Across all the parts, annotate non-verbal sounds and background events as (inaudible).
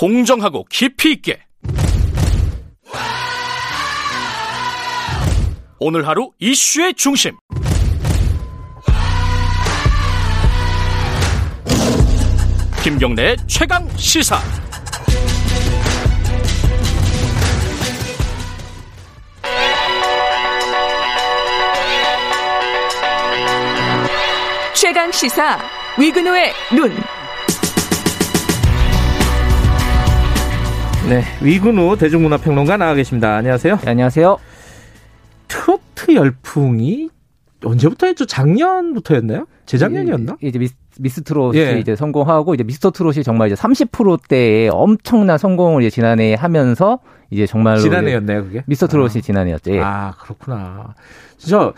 공정하고 깊이 있게. 오늘 하루 이슈의 중심. 김경래의 최강 시사. 최강 시사 위근우의 눈. 네, 위근우 대중문화평론가 나와 계십니다. 안녕하세요. 네, 안녕하세요. 트로트 열풍이 언제부터였죠? 작년부터였나요? 재작년이었나? 이제 미스, 미스 트롯이 예. 이제 성공하고 이제 미스터 트롯이 정말 이제 30%대의 엄청난 성공을 이제 지난해에 하면서 이제 정말로 지난해였나요, 그게? 미스터 트롯이 지난해였죠. 예. 아, 그렇구나. 진짜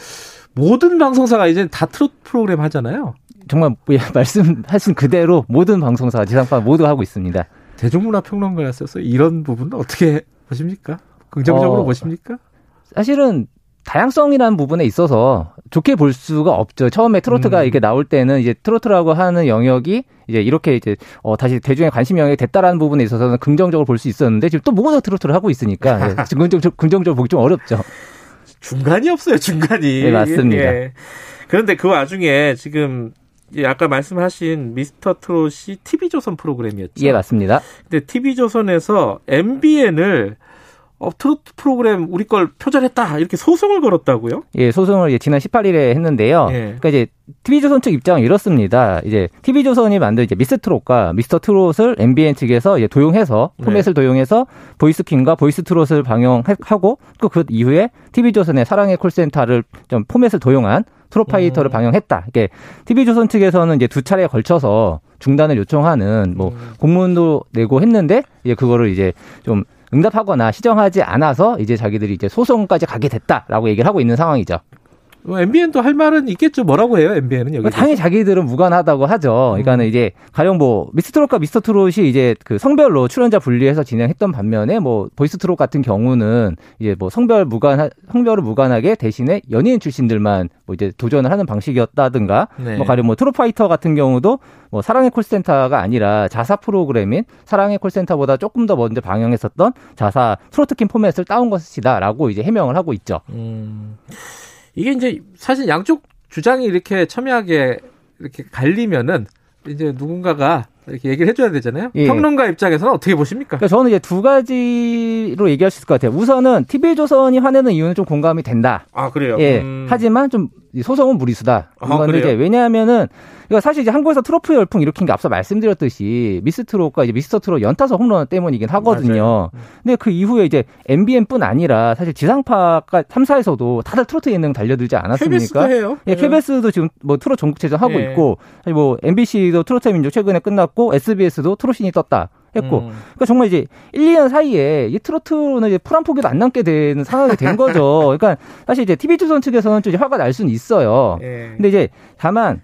모든 방송사가 이제 다 트로트 프로그램 하잖아요. 정말 예, (laughs) 말씀하신 그대로 모든 방송사 지상파 모두 하고 있습니다. 대중문화평론가였어서 이런 부분은 어떻게 보십니까? 긍정적으로 어, 보십니까? 사실은 다양성이라는 부분에 있어서 좋게 볼 수가 없죠. 처음에 트로트가 음. 이게 나올 때는 이제 트로트라고 하는 영역이 이제 이렇게 이제 어 다시 대중의 관심 영역이 됐다라는 부분에 있어서는 긍정적으로 볼 수 있었는데 지금 또 모두 트로트를 하고 있으니까 (laughs) 예, 지금 긍정적, 긍정적으로 보기 좀 어렵죠. 중간이 없어요, 중간이. 네, 맞습니다. 예. 그런데 그 와중에 지금 이제 아까 말씀하신 미스터 트롯이 TV조선 프로그램이었죠. 예, 맞습니다. 근데 TV조선에서 MBN을 어, 트로트 프로그램 우리 걸 표절했다 이렇게 소송을 걸었다고요? 예, 소송을 이제 지난 18일에 했는데요. 예. 그러니까 이제 TV조선 측 입장은 이렇습니다. 이제 TV조선이 만든 이제 미스 트롯과 미스터 트롯을 MBN 측에서 이제 도용해서 네. 포맷을 도용해서 보이스킹과 보이스 트롯을 방영하고 또 그 이후에 TV조선의 사랑의 콜센터를 좀 포맷을 도용한 트롯 파이터를 음. 방영했다. 이게 TV조선 측에서는 이제 두 차례에 걸쳐서 중단을 요청하는 뭐 음. 공문도 내고 했는데 이제 그거를 이제 좀 응답하거나 시정하지 않아서 이제 자기들이 이제 소송까지 가게 됐다라고 얘기를 하고 있는 상황이죠. 뭐 MBN도 할 말은 있겠죠. 뭐라고 해요? MBN은 여기. 당연히 자기들은 무관하다고 하죠. 음. 그러니까는 이제 가령 뭐 미스트롯과 미스터 트롯이 이제 그 성별로 출연자 분리해서 진행했던 반면에 뭐 보이스 트롯 같은 경우는 이제 뭐 성별 무관 성별을 무관하게 대신에 연예인 출신들만 뭐 이제 도전을 하는 방식이었다든가 네. 뭐 가령 뭐 트롯 파이터 같은 경우도 뭐 사랑의 콜센터가 아니라 자사 프로그램인 사랑의 콜센터보다 조금 더 먼저 방영했었던 자사 트로트킨 포맷을 따온 것이다라고 이제 해명을 하고 있죠. 음. 이게 이제 사실 양쪽 주장이 이렇게 첨예하게 이렇게 갈리면은 이제 누군가가 이렇게 얘기를 해줘야 되잖아요. 예. 평론가 입장에서는 어떻게 보십니까? 그러니까 저는 이제 두 가지로 얘기할 수 있을 것 같아요. 우선은 TV조선이 화내는 이유는 좀 공감이 된다. 아 그래요. 예. 음. 하지만 좀 소송은 무리수다. 아? 이제 왜냐하면은 이거 사실 이제 한국에서 트로트 열풍 일으킨 게 앞서 말씀드렸듯이 미스 트롯과 이제 미스터 트롯 연타석 홈런 때문이긴 하거든요. 맞아요. 근데 그 이후에 이제 MBN뿐 아니라 사실 지상파가 3사에서도 다들 트로트 예능 달려들지 않았습니까? KBS도 해요. 예, KBS도 지금 뭐 트롯 전국체전 하고 예. 있고, 사실 뭐 MBC도 트로트의 민족 최근에 끝났고, SBS도 트롯신이 떴다 했고, 음. 그러니까 정말 이제 1, 2년 사이에 이 트로트는 이제 풀 한 포기도 안 남게 되는 상황이 된 거죠. (laughs) 그러니까 사실 이제 TV조선 측에서는 좀 화가 날 수는 있어요. 예. 근데 이제 다만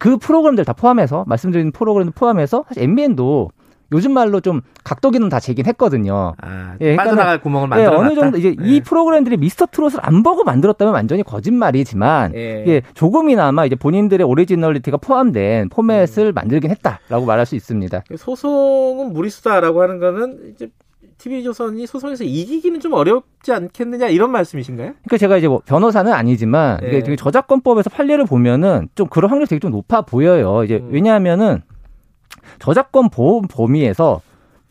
그 프로그램들 다 포함해서 말씀드린 프로그램 포함해서 사실 MBN도 요즘 말로 좀 각도기는 다 재긴 했거든요. 아, 예, 빠져나갈 구멍을 예, 만들어 어느 정도 이제 이 프로그램들이 미스터 트롯을 안 보고 만들었다면 완전히 거짓말이지만 예. 이게 조금이나마 이제 본인들의 오리지널리티가 포함된 포맷을 만들긴 했다라고 말할 수 있습니다. 소송은 무리수다라고 하는 거는 이제 TV조선이 소송에서 이기기는 좀 어렵지 않겠느냐 이런 말씀이신가요? 그러니까 제가 이제 뭐 변호사는 아니지만 예. 이게 저작권법에서 판례를 보면은 좀 그런 확률이 되게 좀 높아 보여요. 이제 음. 왜냐하면은 저작권 보호 범위에서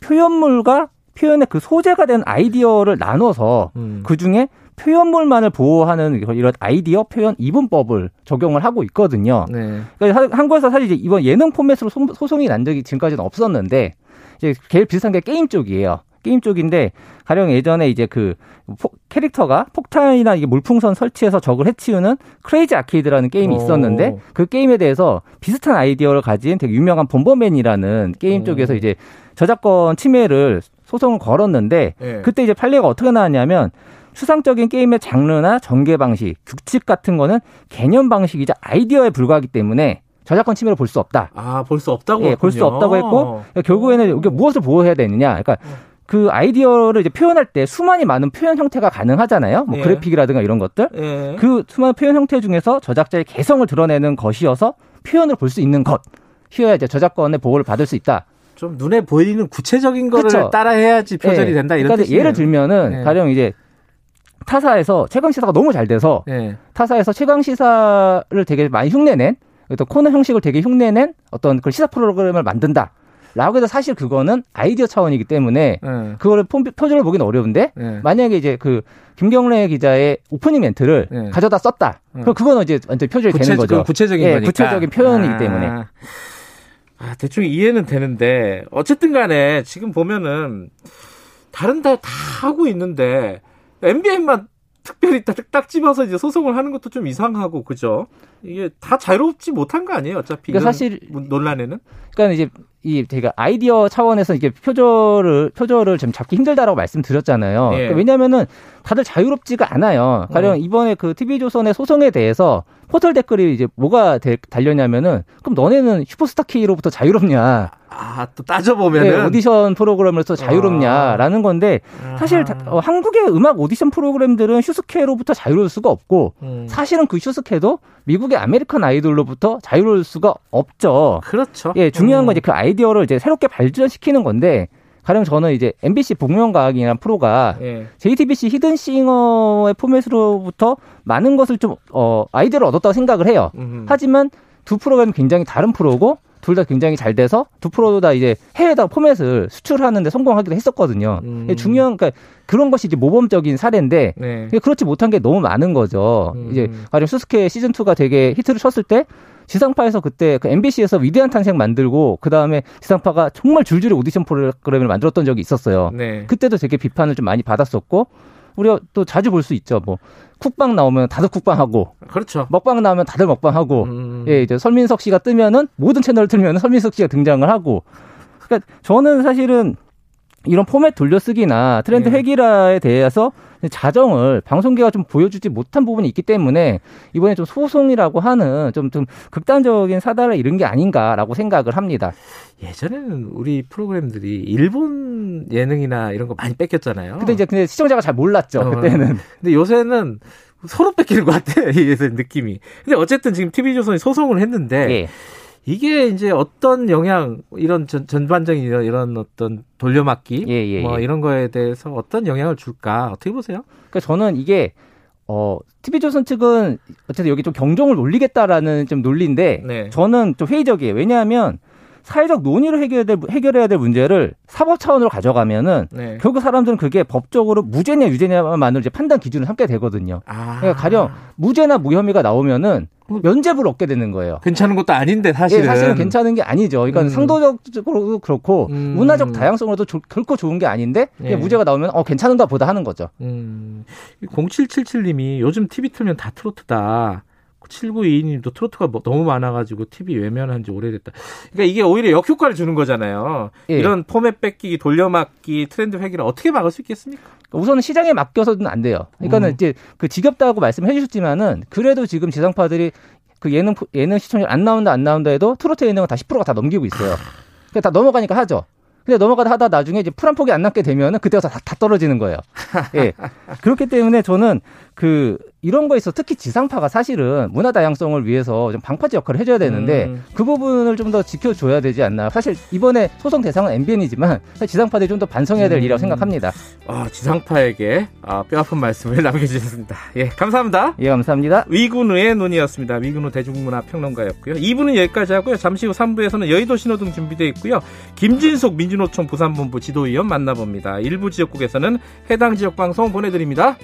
표현물과 표현의 그 소재가 된 아이디어를 나눠서 음. 그 중에 표현물만을 보호하는 이런 아이디어 표현 이분법을 적용을 하고 있거든요. 네. 그러니까 하- 한국에서 사실 이제 이번 예능 포맷으로 소- 소송이 난 적이 지금까지는 없었는데 이제 제일 비슷한 게 게임 쪽이에요. 게임 쪽인데 가령 예전에 이제 그 포- 캐릭터가 폭탄이나 이게 물풍선 설치해서 적을 해치우는 크레이지 아케이드라는 게임이 오. 있었는데 그 게임에 대해서 비슷한 아이디어를 가진 되게 유명한 bomberman이라는 게임 오. 쪽에서 이제 저작권 침해를 소송을 걸었는데 예. 그때 이제 판례가 어떻게 나왔냐면 추상적인 게임의 장르나 전개 방식, 규칙 같은 거는 개념 방식이자 아이디어에 불과하기 때문에 저작권 침해를 볼 수 없다. 아, 볼 수 없다고. 예, 볼 수. 없다고 했고 그러니까 결국에는 이게 무엇을 보호해야 되느냐. 그러니까 어. 그 아이디어를 이제 표현할 때 수많이 많은 표현 형태가 가능하잖아요. 뭐 예. 그래픽이라든가 이런 것들. 예. 그 수많은 표현 형태 중에서 저작자의 개성을 드러내는 것이어서 표현을 볼 수 있는 것. 이어야 이제 저작권의 보호를 받을 수 있다. 좀 눈에 보이는 구체적인 거를 그쵸. 따라해야지 표절이 예. 된다 이런 그러니까 뜻이네요. 예를 들면은 네. 가령 이제 타사에서 최강 시사가 너무 잘 돼서 예. 타사에서 최강 시사를 되게 많이 흉내낸 어떤 코너 형식을 되게 흉내낸 어떤 그 시사 프로그램을 만든다. 라고 해서 사실 그거는 아이디어 차원이기 때문에 예. 그거를 폼- 표절을 보기는 어려운데 예. 만약에 이제 그 김경래 기자의 오프닝 멘트를 네. 가져다 썼다. 그럼 그거는 이제 완전 표절이 구체- 되는 거죠. 그건 구체적인 예. 구체적인 표현이기 아. 때문에. 아, 대충 이해는 되는데 어쨌든 간에 지금 보면은 다른 다다 하고 있는데 MBN만 특별히 딱, 딱 집어서 이제 소송을 하는 것도 좀 이상하고 그죠? 이게 다 자유롭지 못한 거 아니에요? 어차피 그러니까 사실- 논란에는 그러니까 이제 이 제가 아이디어 차원에서 이게 표절을 표절을 좀 잡기 힘들다라고 말씀드렸잖아요. 예. 그러니까 왜냐하면은 다들 자유롭지가 않아요. 가령 어. 이번에 그 TV조선의 소송에 대해서 포털 댓글이 이제 뭐가 될- 달렸냐면은 그럼 너네는 슈퍼스타 K로부터 자유롭냐? 아 또 따져 보면은 네, 오디션 프로그램으로서 자유롭냐라는 건데 사실 다- 어, 한국의 음악 오디션 프로그램들은 슈스케로부터 자유로울 수가 없고 음. 사실은 그 슈스케도 미국의 아메리칸 아이돌로부터 자유로울 수가 없죠. 그렇죠. 예, 중요한 음. 건 이제 그 아이디어를 이제 새롭게 발전시키는 건데 가령 저는 이제 MBC 복면가왕이라는 프로가 예. JTBC 히든싱어의 포맷으로부터 많은 것을 좀 어, 아이디어를 얻었다고 생각을 해요. 음. 하지만 두 프로그램이 굉장히 다른 프로고 둘 다 굉장히 잘 돼서 두 프로 다 이제 해외에다 포맷을 수출하는데 성공하기도 했었거든요. 음. 예, 중요한 그러니까 그런 것이 이제 모범적인 사례인데 네. 그렇지 못한 게 너무 많은 거죠. 음. 이제 가령 수스케 시즌 2가 되게 히트를 쳤을 때 지상파에서 그때 그 MBC에서 위대한 탄생 만들고 그 다음에 지상파가 정말 줄줄이 오디션 프로그램을 만들었던 적이 있었어요. 네. 그때도 되게 비판을 좀 많이 받았었고 우리가 또 자주 볼 수 있죠. 뭐 쿡방 나오면 다들 쿡방하고 그렇죠. 먹방 나오면 다들 먹방하고 음. 예, 이제 설민석 씨가 뜨면은 모든 채널을 틀면 (laughs) 설민석 씨가 등장을 하고. 그러니까 저는 사실은 이런 포맷 돌려쓰기나 트렌드 예. 회기라에 대해서 자정을 방송계가 좀 보여주지 못한 부분이 있기 때문에 이번에 좀 소송이라고 하는 좀, 좀 극단적인 사달을 이른 게 아닌가라고 생각을 합니다. 예전에는 우리 프로그램들이 일본 예능이나 이런 거 많이 뺏겼잖아요. 근데 이제 근데 시청자가 잘 몰랐죠, 어. 그때는. 근데 요새는 서로 뺏기는 것 같아. (laughs) 이게 느낌이. 근데 어쨌든 지금 TV조선이 소송을 했는데 예. 이게 이제 어떤 영향 이런 전, 전반적인 이런, 이런 어떤 돌려막기 예, 예, 뭐 예. 이런 거에 대해서 어떤 영향을 줄까 어떻게 보세요? 그러니까 저는 이게 어 TV조선 측은 어쨌든 여기 좀 경종을 울리겠다라는 좀 논리인데 네. 저는 좀 회의적이에요. 왜냐하면 사회적 논의로 해결해야 될, 해결해야 될 문제를 사법 차원으로 가져가면은 네. 결국 사람들은 그게 법적으로 무죄냐 유죄냐만으로 이제 판단 기준을 삼게 되거든요. 아, 그러니까 가령 무죄나 무혐의가 나오면은 면죄부를 얻게 되는 거예요. 괜찮은 것도 아닌데 사실은 예, 사실은 괜찮은 게 아니죠. 이건 음. 상도적으로도 그렇고 음. 문화적 다양성으로도 조- 결코 좋은 게 아닌데 예. 무죄가 나오면 어 괜찮은가 보다 하는 거죠. 음, 0777님이 요즘 TV 틀면 다 트로트다. 7922님도 트로트가 뭐 너무 많아가지고 TV 외면한 지 오래됐다. 그러니까 이게 오히려 역효과를 주는 거잖아요. 예. 이런 포맷 뺏기기, 돌려막기, 트렌드 회기를 어떻게 막을 수 있겠습니까? 우선은 시장에 맡겨서는 안 돼요. 그러니까는 음. 이제 그 지겹다고 말씀해 주셨지만은 그래도 지금 지상파들이 그 예능 예능 시청률 안 나온다 안 나온다 해도 트로트 예능은 다 10%가 다 넘기고 있어요. 그러니까 다 넘어가니까 하죠. 근데 넘어가다 하다 나중에 이제 풀 한 폭이 안 남게 되면은 그때 가서 다, 다 떨어지는 거예요. 예. 그렇기 때문에 저는 그 이런 거에 있어 특히 지상파가 사실은 문화 다양성을 위해서 좀 방파제 역할을 해줘야 되는데 음. 그 부분을 좀 더 지켜줘야 되지 않나. 사실 이번에 소송 대상은 MBN이지만 지상파들이 좀 더 반성해야 될 음. 일이라고 생각합니다. 아, 지상파에게 아, 뼈아픈 말씀을 (laughs) 남겨주셨습니다. 예, 감사합니다. 예, 감사합니다. 위군우의 논의였습니다. 위군우 대중문화 평론가였고요. 2부는 여기까지 하고요. 잠시 후 3부에서는 여의도 신호등 준비되어 있고요. 김진석 민주노총 부산본부 지도위원 만나봅니다. 일부 지역국에서는 해당 지역 방송 보내드립니다.